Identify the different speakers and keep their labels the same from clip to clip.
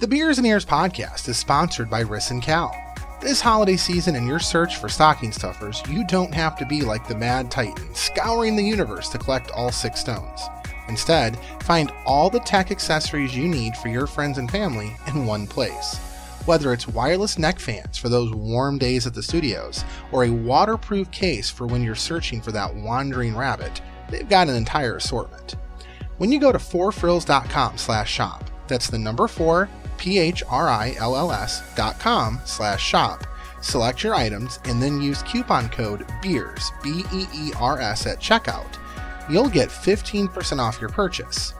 Speaker 1: The Beers and Ears podcast is sponsored by Riss and Cal. This holiday season, in your search for stocking stuffers, you don't have to be like the Mad Titan, scouring the universe to collect all six stones. Instead, find all the tech accessories you need for your friends and family in one place. Whether it's wireless neck fans for those warm days at the studios, or a waterproof case for when you're searching for that wandering rabbit, they've got an entire assortment. When you go to 4phrills.com slash shop, that's the number 4 P-H-R-I-L-L-S dot com slash shop. Select your items and then use coupon code BEERS, B-E-E-R-S at checkout. You'll get 15% off your purchase.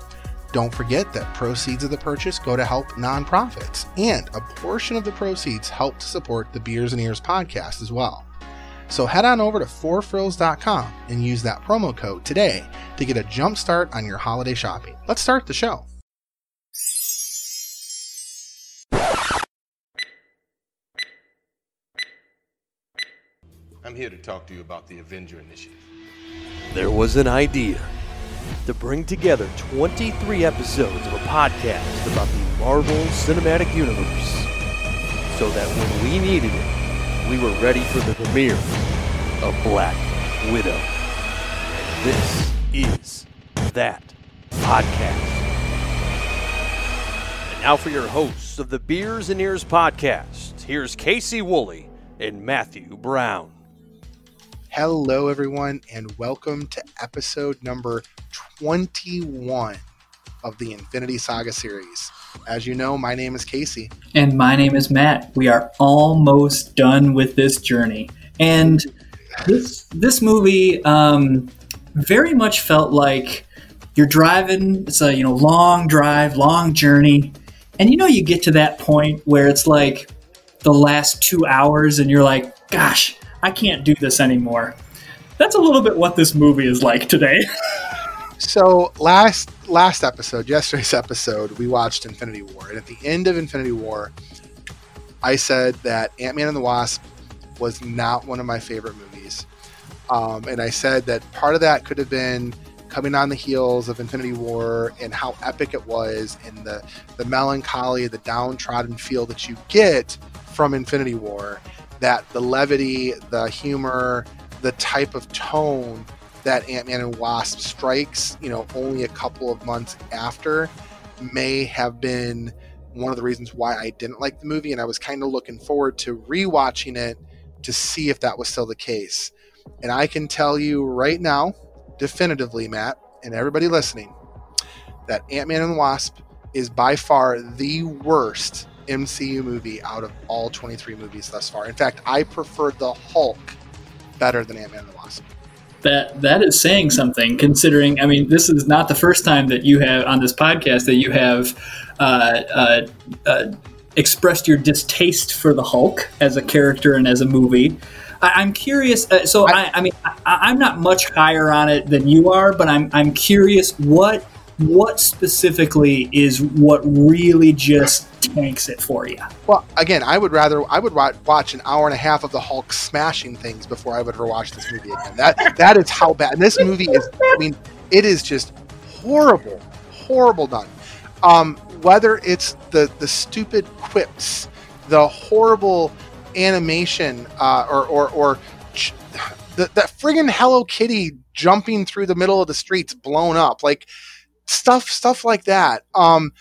Speaker 1: Don't forget that proceeds of the purchase go to help nonprofits, and a portion of the proceeds help to support the Beers and Ears podcast as well. So head on over to 4phrills.com and use that promo code today to get a jump start on your holiday shopping. Let's start the show.
Speaker 2: I'm here to talk to you about the Avenger Initiative.
Speaker 3: There was an idea to bring together 23 episodes of a podcast about the Marvel Cinematic Universe so that when we needed it, we were ready for the premiere of Black Widow. This is that podcast. And now for your hosts of the Beers and Ears podcast, here's Casey Woolley and Matthew Brown.
Speaker 1: Hello, everyone, and welcome to episode number 21 of the Infinity Saga series. As you know, my name is Casey.
Speaker 4: And my name is Matt. We are almost done with this journey. And this this movie um, very much felt like you're driving. It's a you know long drive, long journey, and you know you get to that point where it's like the last two hours, and you're like, "Gosh, I can't do this anymore." That's a little bit what this movie is like today.
Speaker 1: so last last episode, yesterday's episode, we watched Infinity War, and at the end of Infinity War, I said that Ant Man and the Wasp was not one of my favorite movies, um, and I said that part of that could have been coming on the heels of Infinity War and how epic it was, and the the melancholy, the downtrodden feel that you get from Infinity War, that the levity, the humor, the type of tone that Ant-Man and Wasp strikes, you know, only a couple of months after may have been one of the reasons why I didn't like the movie and I was kind of looking forward to rewatching it to see if that was still the case. And I can tell you right now, definitively, Matt, and everybody listening, that Ant-Man and Wasp is by far the worst MCU movie out of all 23 movies thus far. In fact, I prefer the Hulk better than Ant Man and the Wasp.
Speaker 4: That that is saying something, considering. I mean, this is not the first time that you have on this podcast that you have uh, uh, uh, expressed your distaste for the Hulk as a character and as a movie. I, am curious. Uh, so, I, I mean, I, am not much higher on it than you are, but I'm I'm curious what what specifically is what really just tanks it for you?
Speaker 1: Well, again, I would rather I would watch an hour and a half of the Hulk smashing things before I would ever watch this movie again. That that is how bad. And this movie is. I mean, it is just horrible, horrible done. Um, whether it's the the stupid quips, the horrible animation, uh, or or or ch- the, that friggin' Hello Kitty jumping through the middle of the streets blown up, like stuff stuff like that. Um,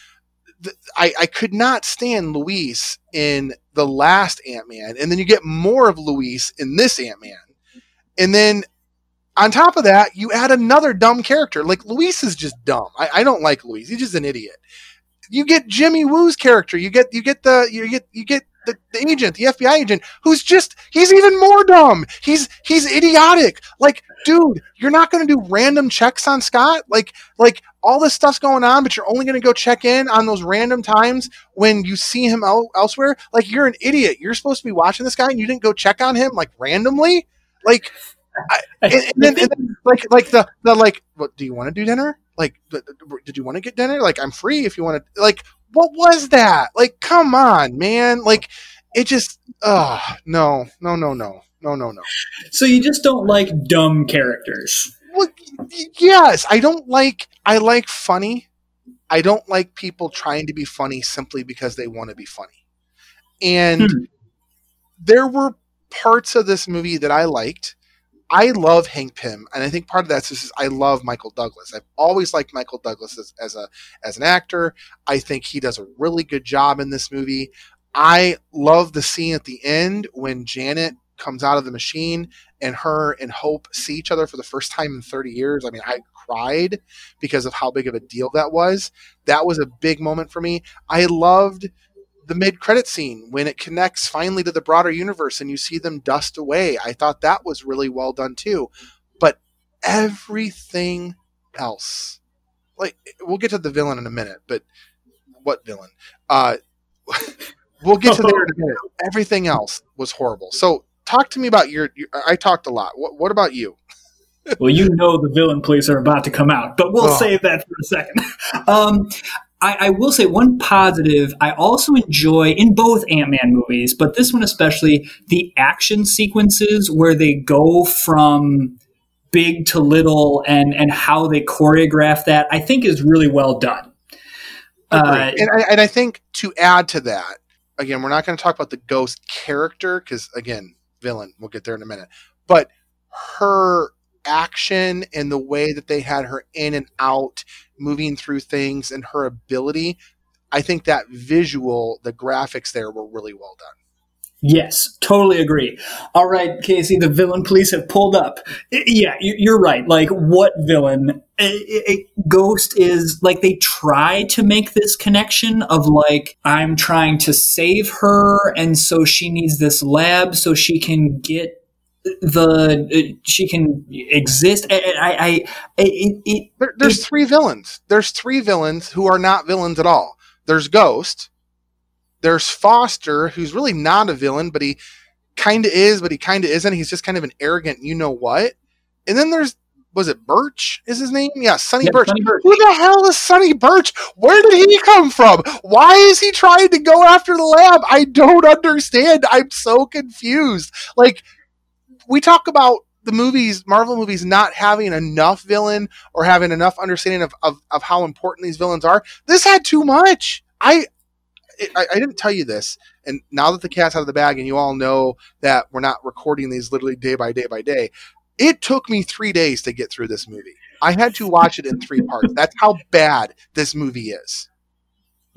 Speaker 1: I, I could not stand Luis in the last Ant Man, and then you get more of Luis in this Ant Man, and then on top of that, you add another dumb character. Like Luis is just dumb. I, I don't like Luis. He's just an idiot. You get Jimmy Woo's character. You get you get the you get you get the, the agent, the FBI agent, who's just he's even more dumb. He's he's idiotic. Like, dude, you're not gonna do random checks on Scott. Like like all this stuff's going on, but you're only going to go check in on those random times when you see him el- elsewhere. Like you're an idiot. You're supposed to be watching this guy, and you didn't go check on him like randomly. Like, I, and, and, then, and, then, like like the the like, what do you want to do dinner? Like, did you want to get dinner? Like, I'm free if you want to. Like, what was that? Like, come on, man. Like, it just, oh no, no, no, no, no, no, no.
Speaker 4: So you just don't like dumb characters
Speaker 1: well, yes, I don't like. I like funny I don't like people trying to be funny simply because they want to be funny. And
Speaker 4: Hmm.
Speaker 1: there were parts of this movie that I liked. I love Hank Pym, and I think part of that's just I love Michael Douglas. I've always liked Michael Douglas as, as a as an actor. I think he does a really good job in this movie. I love the scene at the end when Janet comes out of the machine and her and Hope see each other for the first time in 30 years. I mean, I cried because of how big of a deal that was. That was a big moment for me. I loved the mid credit scene when it connects finally to the broader universe and you see them dust away. I thought that was really well done too. But everything else, like we'll get to the villain in a minute, but what villain? Uh, we'll get to there in a minute. Everything else was horrible. So talk to me about your. your I talked a lot. What, what about you?
Speaker 4: well, you know the villain police are about to come out, but we'll
Speaker 1: Oh.
Speaker 4: save that for a second. Um, I, I will say one positive. I also enjoy in both Ant Man movies, but this one especially the action sequences where they go from big to little and and how they choreograph that. I think is really well done. Uh,
Speaker 1: and, I, and I think to add to that, again, we're not going to talk about the ghost character because, again, villain. We'll get there in a minute. But her action and the way that they had her in and out, moving through things, and her ability, I think that visual, the graphics there were really well done.
Speaker 4: Yes, totally agree. All right, Casey, the villain police have pulled up. I- Yeah, you- you're right. Like, what villain? I- I- Ghost is like they try to make this connection of like I'm trying to save her, and so she needs this lab so she can get the uh, she can exist. I, I, I it, it,
Speaker 1: There, there's three villains. There's three villains who are not villains at all. There's Ghost. There's Foster, who's really not a villain, but he kind of is, but he kind of isn't. He's just kind of an arrogant, you know what? And then there's was it Birch? Is his name? Yeah, Sonny
Speaker 4: Yeah,
Speaker 1: Birch.
Speaker 4: Sonny Birch.
Speaker 1: Who the hell is Sonny Birch? Where did he come from? Why is he trying to go after the lab? I don't understand. I'm so confused. Like we talk about the movies, Marvel movies, not having enough villain or having enough understanding of, of, of how important these villains are. This had too much. I, I I didn't tell you this, and now that the cat's out of the bag, and you all know that we're not recording these literally day by day by day, it took me three days to get through this movie. I had to watch it in three parts. That's how bad this movie is.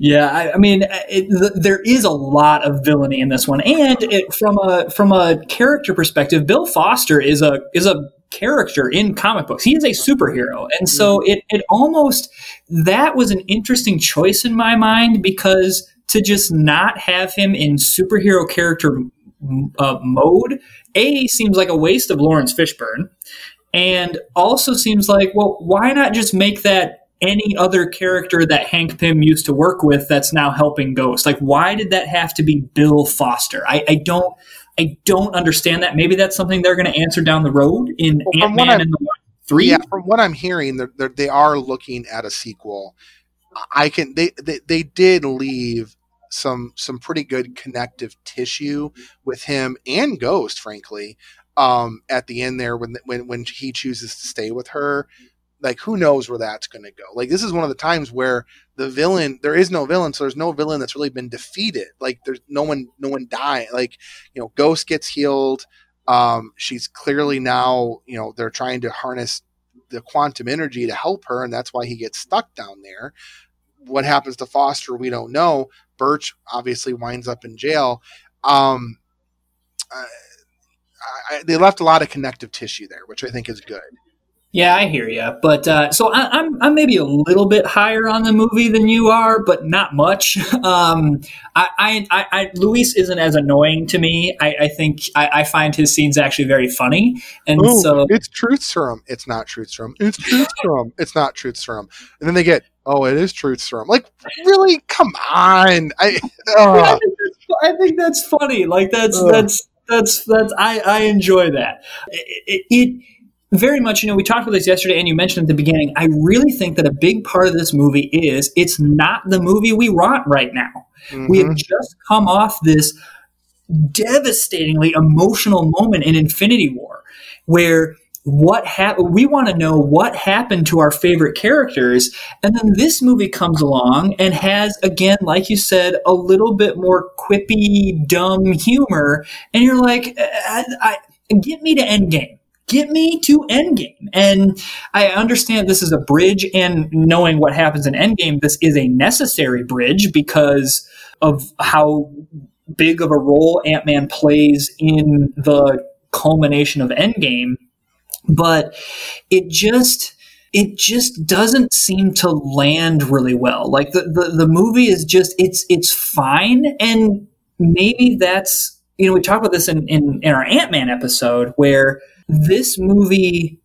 Speaker 4: Yeah, I, I mean, uh, it, th- there is a lot of villainy in this one, and it, from a from a character perspective, Bill Foster is a is a character in comic books. He is a superhero, and so mm-hmm. it it almost that was an interesting choice in my mind because to just not have him in superhero character uh, mode, a seems like a waste of Laurence Fishburne, and also seems like well, why not just make that any other character that Hank Pym used to work with that's now helping Ghost. Like, why did that have to be Bill Foster? I, I don't, I don't understand that. Maybe that's something they're going to answer down the road in
Speaker 1: Well,
Speaker 4: Ant Man and the Three.
Speaker 1: Yeah, from what I'm hearing, they're, they're, they are looking at a sequel. I can they, they they did leave some some pretty good connective tissue with him and Ghost, frankly. Um, at the end there, when when when he chooses to stay with her, like who knows where that's going to go? Like this is one of the times where the villain there is no villain, so there's no villain that's really been defeated. Like there's no one no one dying. Like you know, Ghost gets healed. Um, she's clearly now you know they're trying to harness the quantum energy to help her, and that's why he gets stuck down there. What happens to Foster, we don't know. Birch obviously winds up in jail. Um, I, I, they left a lot of connective tissue there, which I think is good.
Speaker 4: Yeah, I hear you. But uh, so I, I'm I'm maybe a little bit higher on the movie than you are, but not much. Um, I, I, I, Luis isn't as annoying to me. I, I think I, I find his scenes actually very funny, and
Speaker 1: Ooh,
Speaker 4: so
Speaker 1: it's truth serum. It's not truth serum. It's truth serum. It's not truth serum. And then they get, oh, it is truth serum. Like, really? Come on. I.
Speaker 4: I think that's- I think that's funny. Like that's
Speaker 1: Ugh.
Speaker 4: that's that's that's I I enjoy that. It, it, it very much. You know, we talked about this yesterday, and you mentioned at the beginning. I really think that a big part of this movie is it's not the movie we want right now. We have
Speaker 1: Mhm.
Speaker 4: just come off this devastatingly emotional moment in Infinity War where what happened we want to know what happened to our favorite characters and then this movie comes along and has again like you said a little bit more quippy dumb humor and you're like I, I, get me to endgame get me to endgame and i understand this is a bridge and knowing what happens in endgame this is a necessary bridge because of how big of a role ant-man plays in the culmination of endgame but it just it just doesn't seem to land really well. Like the, the, the movie is just it's it's fine and maybe that's you know, we talked about this in, in, in our Ant Man episode where this movie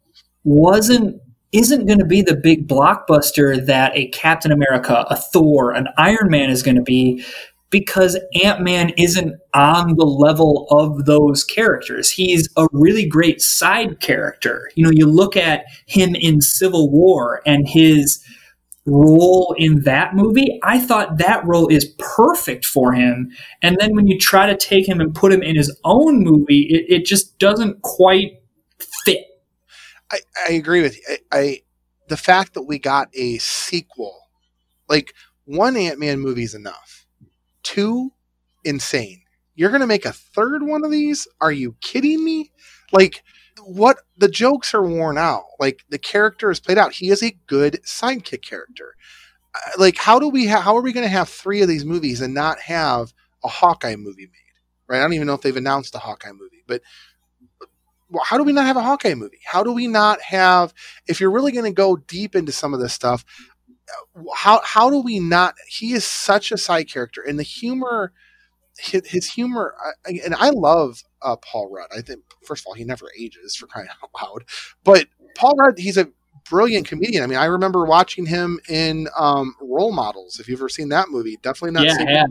Speaker 4: wasn't isn't going to be the big blockbuster that a Captain America, a Thor, an Iron Man is going to be because Ant Man isn't on the level of those characters. He's a really great side character. You know, you look at him in Civil War and his role in that movie, I thought that role is perfect for him. And then when you try to take him and put him in his own movie, it, it just doesn't quite fit.
Speaker 1: I, I agree with you. I, I the fact that we got a sequel, like one Ant Man movie is enough two, insane. You're to make a third one of these? Are you kidding me? Like, what the jokes are worn out. Like, the character is played out. He is a good sidekick character. Uh, like, how do we ha- how are we going to have three of these movies and not have a Hawkeye movie made? Right? I don't even know if they've announced a Hawkeye movie, but how do we not have a Hawkeye movie? How do we not have, if you're really going to go deep into some of this stuff, how how do we not? He is such a side character, and the humor, his, his humor, and I love uh, Paul Rudd. I think first of all, he never ages for crying out loud. But Paul Rudd, he's a brilliant comedian. I mean, I remember watching him in um, Role Models. If you've ever seen that movie, definitely not.
Speaker 4: Yeah, yeah.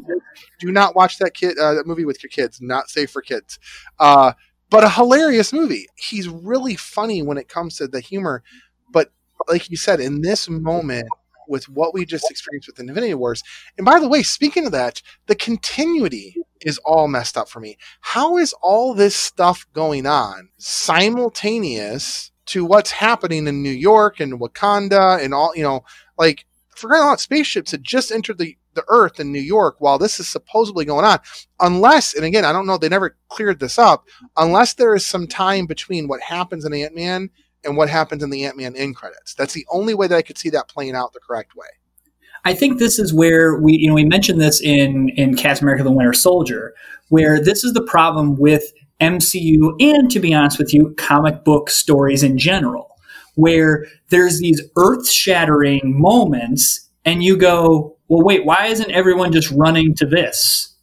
Speaker 1: Do not watch that kid uh, that movie with your kids. Not safe for kids. Uh, but a hilarious movie. He's really funny when it comes to the humor. But like you said, in this moment, with what we just experienced with the Infinity Wars. And by the way, speaking of that, the continuity is all messed up for me. How is all this stuff going on simultaneous to what's happening in New York and Wakanda and all, you know, like forget about spaceships had just entered the the Earth in New York while this is supposedly going on, unless, and again, I don't know, they never cleared this up, unless there is some time between what happens in Ant Man and what happens in the Ant Man end credits. That's the only way that I could see that playing out the correct way.
Speaker 4: I think this is where we, you know, we mentioned this in in Captain America: The Winter Soldier, where this is the problem with MCU and, to be honest with you, comic book stories in general, where there's these earth-shattering moments, and you go, "Well, wait, why isn't everyone just running to this?"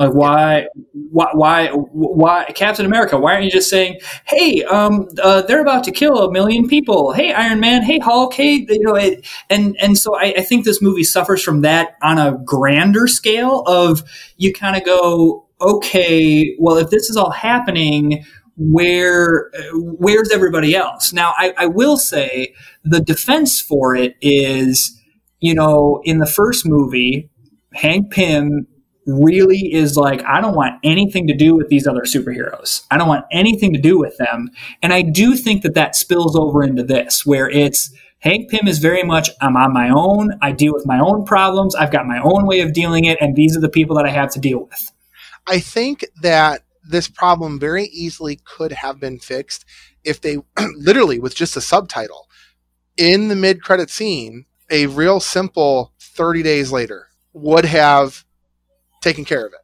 Speaker 4: Like why, why, why, why, Captain America? Why aren't you just saying, "Hey, um, uh, they're about to kill a million people. Hey, Iron Man. Hey, Hulk. Hey, you know." It, and and so I, I think this movie suffers from that on a grander scale. Of you kind of go, okay, well, if this is all happening, where where's everybody else? Now, I, I will say the defense for it is, you know, in the first movie, Hank Pym really is like, I don't want anything to do with these other superheroes. I don't want anything to do with them. And I do think that that spills over into this, where it's Hank Pym is very much, I'm on my own. I deal with my own problems. I've got my own way of dealing it. And these are the people that I have to deal with.
Speaker 1: I think that this problem very easily could have been fixed if they literally with just a subtitle in the mid credit scene, a real simple 30 days later would have taken care of it.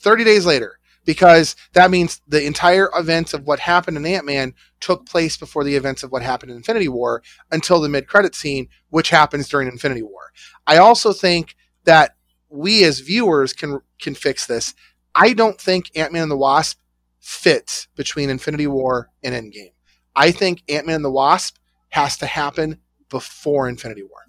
Speaker 1: 30 days later, because that means the entire events of what happened in Ant Man took place before the events of what happened in Infinity War until the mid credit scene, which happens during Infinity War. I also think that we as viewers can can fix this. I don't think Ant Man and the Wasp fits between Infinity War and Endgame. I think Ant Man and the Wasp has to happen before Infinity War.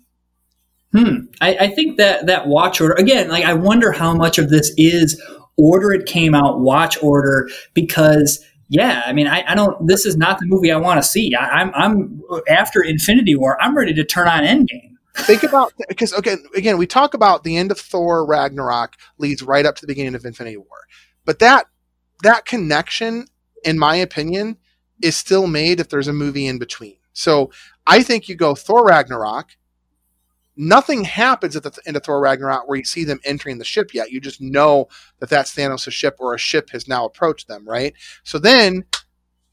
Speaker 4: Hmm. I, I, think that that watch order again. Like, I wonder how much of this is order it came out, watch order, because yeah, I mean, I, I don't. This is not the movie I want to see. I, I'm, I'm after Infinity War. I'm ready to turn on Endgame.
Speaker 1: Think about because okay, again, we talk about the end of Thor Ragnarok leads right up to the beginning of Infinity War, but that that connection, in my opinion, is still made if there's a movie in between. So I think you go Thor Ragnarok. Nothing happens at the end of Thor Ragnarok where you see them entering the ship yet. You just know that that's Thanos' ship or a ship has now approached them, right? So then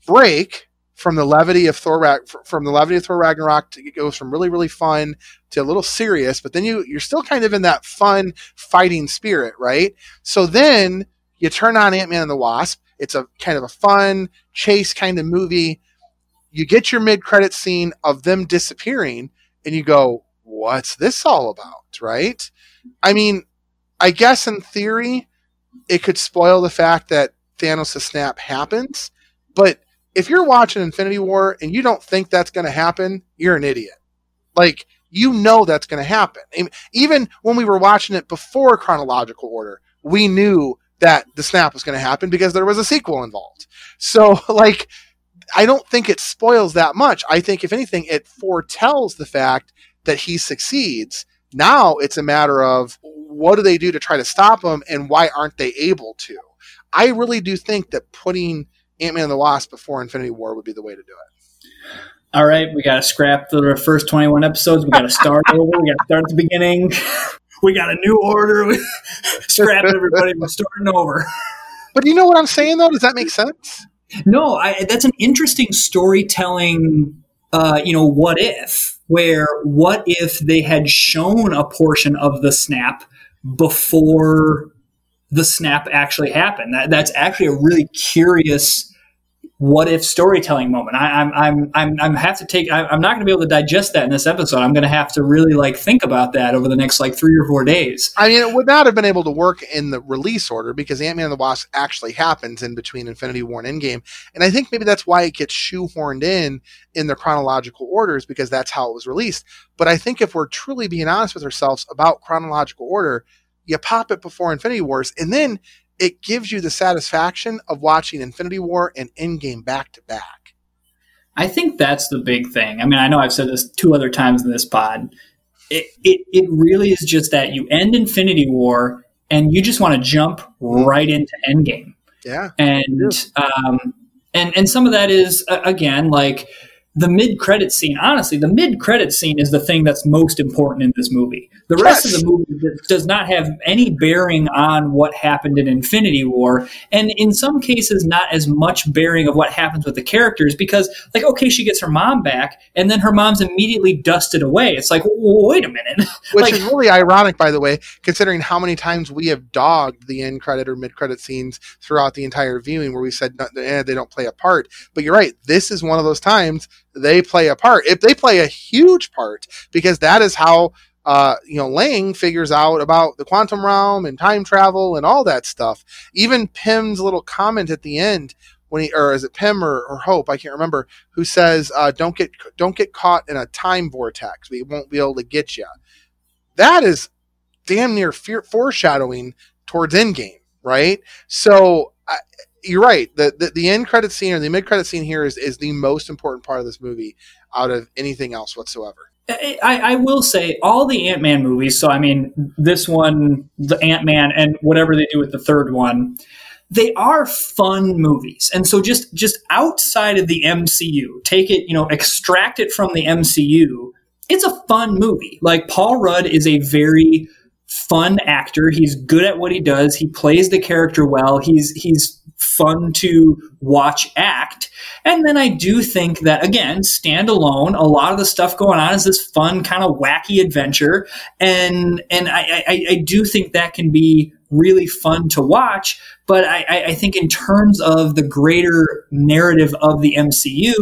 Speaker 1: break from the levity of Thor from the levity of Thor Ragnarok to, it goes from really really fun to a little serious, but then you you're still kind of in that fun fighting spirit, right? So then you turn on Ant Man and the Wasp. It's a kind of a fun chase kind of movie. You get your mid credit scene of them disappearing, and you go, "What's this all about?" Right? I mean, I guess in theory, it could spoil the fact that Thanos' snap happens, but if you're watching Infinity War and you don't think that's going to happen, you're an idiot. Like you know that's going to happen. Even when we were watching it before chronological order, we knew that the snap was going to happen because there was a sequel involved. So like I don't think it spoils that much. I think if anything it foretells the fact that he succeeds. Now it's a matter of what do they do to try to stop him and why aren't they able to? I really do think that putting Ant Man and the Wasp before Infinity War would be the way to do it.
Speaker 4: All right, we got to scrap the first 21 episodes. We got to start over. We got to start at the beginning. We got a new order. scrap everybody. We're starting over.
Speaker 1: But you know what I'm saying, though? Does that make sense?
Speaker 4: No, I, that's an interesting storytelling. Uh, you know, what if? Where what if they had shown a portion of the snap before the snap actually happened. That, that's actually a really curious what if storytelling moment. I, am I'm I'm I'm have to take. I, am not going to be able to digest that in this episode. I'm going to have to really like think about that over the next like three or four days.
Speaker 1: I mean, it would not have been able to work in the release order because Ant Man and the Wasp actually happens in between Infinity War and Endgame, and I think maybe that's why it gets shoehorned in in the chronological orders because that's how it was released. But I think if we're truly being honest with ourselves about chronological order, you pop it before Infinity Wars, and then it gives you the satisfaction of watching Infinity War and Endgame back to back.
Speaker 4: I think that's the big thing. I mean, I know I've said this two other times in this pod. It, it, it really is just that you end Infinity War and you just want to jump right into Endgame.
Speaker 1: Yeah.
Speaker 4: And, um, and, and some of that is, uh, again, like the mid credit scene, honestly, the mid credit scene is the thing that's most important in this movie. The rest yes. of the movie does not have any bearing on what happened in Infinity War, and in some cases, not as much bearing of what happens with the characters because, like, okay, she gets her mom back, and then her mom's immediately dusted away. It's like, wait a minute.
Speaker 1: Which
Speaker 4: like,
Speaker 1: is really ironic, by the way, considering how many times we have dogged the end credit or mid credit scenes throughout the entire viewing where we said eh, they don't play a part. But you're right, this is one of those times they play a part. If they play a huge part, because that is how uh, you know Lang figures out about the quantum realm and time travel and all that stuff. Even Pym's little comment at the end when he or is it Pym or, or Hope? I can't remember who says uh, don't get don't get caught in a time vortex. We won't be able to get you. That is damn near fear, foreshadowing towards Endgame, right? So you're right. The, the, the end credit scene or the mid credit scene here is is the most important part of this movie out of anything else whatsoever.
Speaker 4: I, I will say all the Ant Man movies. So I mean, this one, the Ant Man, and whatever they do with the third one, they are fun movies. And so just just outside of the MCU, take it, you know, extract it from the MCU. It's a fun movie. Like Paul Rudd is a very fun actor. He's good at what he does. He plays the character well. He's he's fun to watch act. And then I do think that again, standalone, a lot of the stuff going on is this fun kind of wacky adventure, and and I, I, I do think that can be really fun to watch. But I, I think in terms of the greater narrative of the MCU,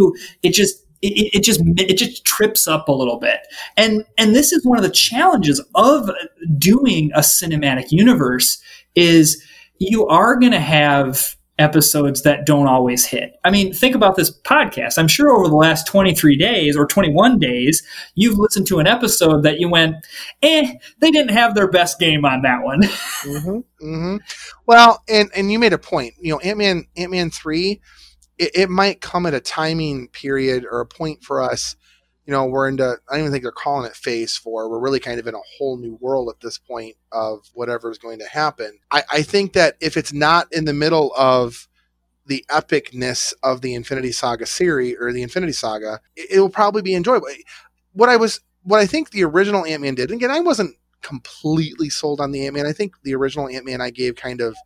Speaker 4: it just it, it, just it just trips up a little bit and and this is one of the challenges of doing a cinematic universe is you are going to have episodes that don't always hit. I mean, think about this podcast. I'm sure over the last 23 days or 21 days, you've listened to an episode that you went, eh, they didn't have their best game on that one.
Speaker 1: mm-hmm, mm-hmm. Well, and, and you made a point. You know, Ant Man, Ant Man 3 it, it might come at a timing period or a point for us. You know, we're into, I don't even think they're calling it phase four. We're really kind of in a whole new world at this point of whatever is going to happen. I, I think that if it's not in the middle of the epicness of the Infinity Saga series or the Infinity Saga, it, will probably be enjoyable. What I was, what I think the original Ant Man did, and again, I wasn't completely sold on the Ant Man. I think the original Ant Man I gave kind of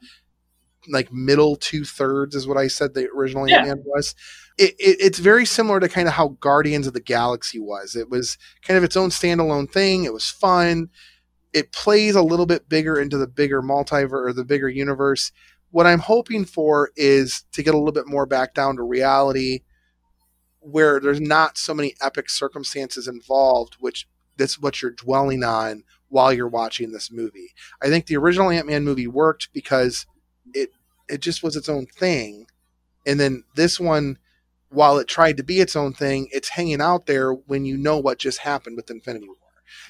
Speaker 1: like middle two thirds is what I said the original
Speaker 4: Yeah.
Speaker 1: Ant Man was. It, it, it's very similar to kind of how Guardians of the Galaxy was. It was kind of its own standalone thing. It was fun. It plays a little bit bigger into the bigger multiverse or the bigger universe. What I'm hoping for is to get a little bit more back down to reality where there's not so many epic circumstances involved, which that's what you're dwelling on while you're watching this movie. I think the original Ant-Man movie worked because it just was its own thing. And then this one while it tried to be its own thing, it's hanging out there when you know what just happened with Infinity War.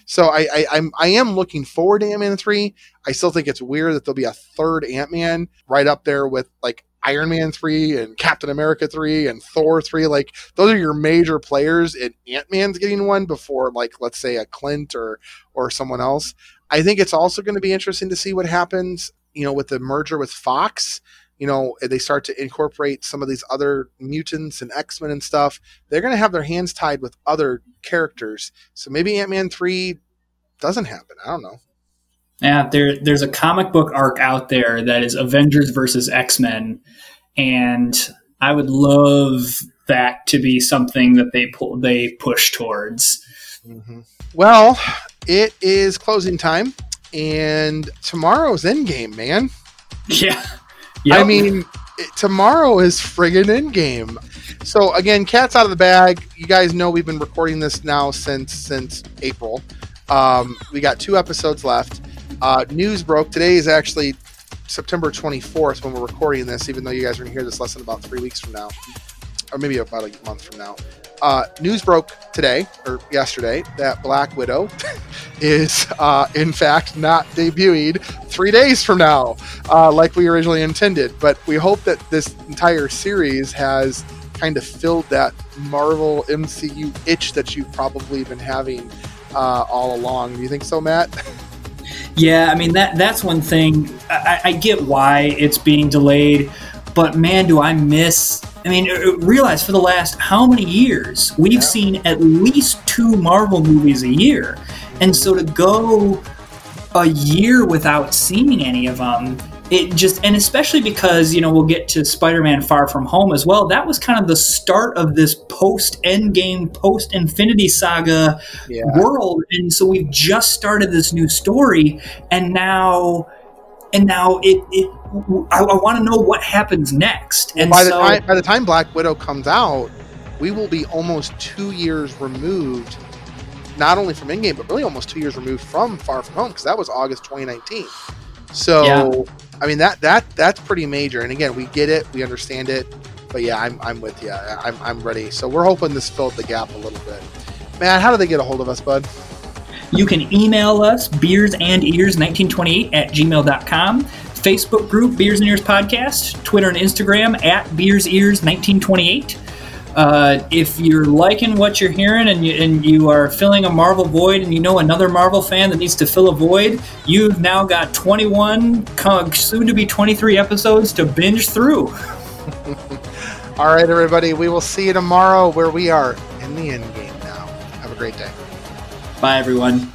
Speaker 1: So I, I I'm I am looking forward to Ant-Man 3. I still think it's weird that there'll be a third Ant-Man right up there with like Iron Man 3 and Captain America 3 and Thor 3. Like those are your major players and Ant-Man's getting one before like let's say a Clint or or someone else. I think it's also going to be interesting to see what happens, you know, with the merger with Fox. You know, they start to incorporate some of these other mutants and X Men and stuff. They're going to have their hands tied with other characters. So maybe Ant Man 3 doesn't happen. I don't know.
Speaker 4: Yeah, there there's a comic book arc out there that is Avengers versus X Men, and I would love that to be something that they pull they push towards. Mm-hmm.
Speaker 1: Well, it is closing time, and tomorrow's Endgame, man.
Speaker 4: Yeah,
Speaker 1: I mean, it, tomorrow is friggin' Endgame. So again, cat's out of the bag. You guys know we've been recording this now since since April. Um, we got two episodes left. Uh, news broke today is actually September 24th when we're recording this. Even though you guys are gonna hear this less than about three weeks from now, or maybe about a month from now. Uh, news broke today or yesterday that Black Widow is uh, in fact not debuted three days from now, uh, like we originally intended. But we hope that this entire series has kind of filled that Marvel MCU itch that you've probably been having uh, all along. Do you think so, Matt?
Speaker 4: Yeah, I mean that that's one thing. I, I- I get why it's being delayed, but man, do I miss. I mean, uh, realize for the last how many years we've
Speaker 1: Yeah.
Speaker 4: seen at least two Marvel movies a year, and so to go a year without seeing any of them. It just, and especially because, you know, we'll get to Spider Man Far From Home as well. That was kind of the start of this post Endgame, post Infinity Saga
Speaker 1: Yeah.
Speaker 4: world and so we've just started this new story and now and now it, it i, I want to know what happens next and
Speaker 1: by the
Speaker 4: so
Speaker 1: time by the time Black Widow comes out, we will be almost two years removed, not only from Endgame, but really almost two years removed from Far From Home because that was August 2019. So,
Speaker 4: Yeah.
Speaker 1: I mean that that that's pretty major. And again, we get it, we understand it, but yeah, I'm I'm with you. I'm I'm ready. So we're hoping this filled the gap a little bit. Man, how do they get a hold of us, bud?
Speaker 4: you can email us beers and ears 1928 at gmail.com facebook group beers and ears podcast twitter and instagram at beers ears 1928 uh, if you're liking what you're hearing and you, and you are filling a Marvel void and you know another Marvel fan that needs to fill a void, you've now got 21, soon to be 23 episodes to binge through.
Speaker 1: All right, everybody. We will see you tomorrow where we are in the end game now. Have a great day.
Speaker 4: Bye, everyone.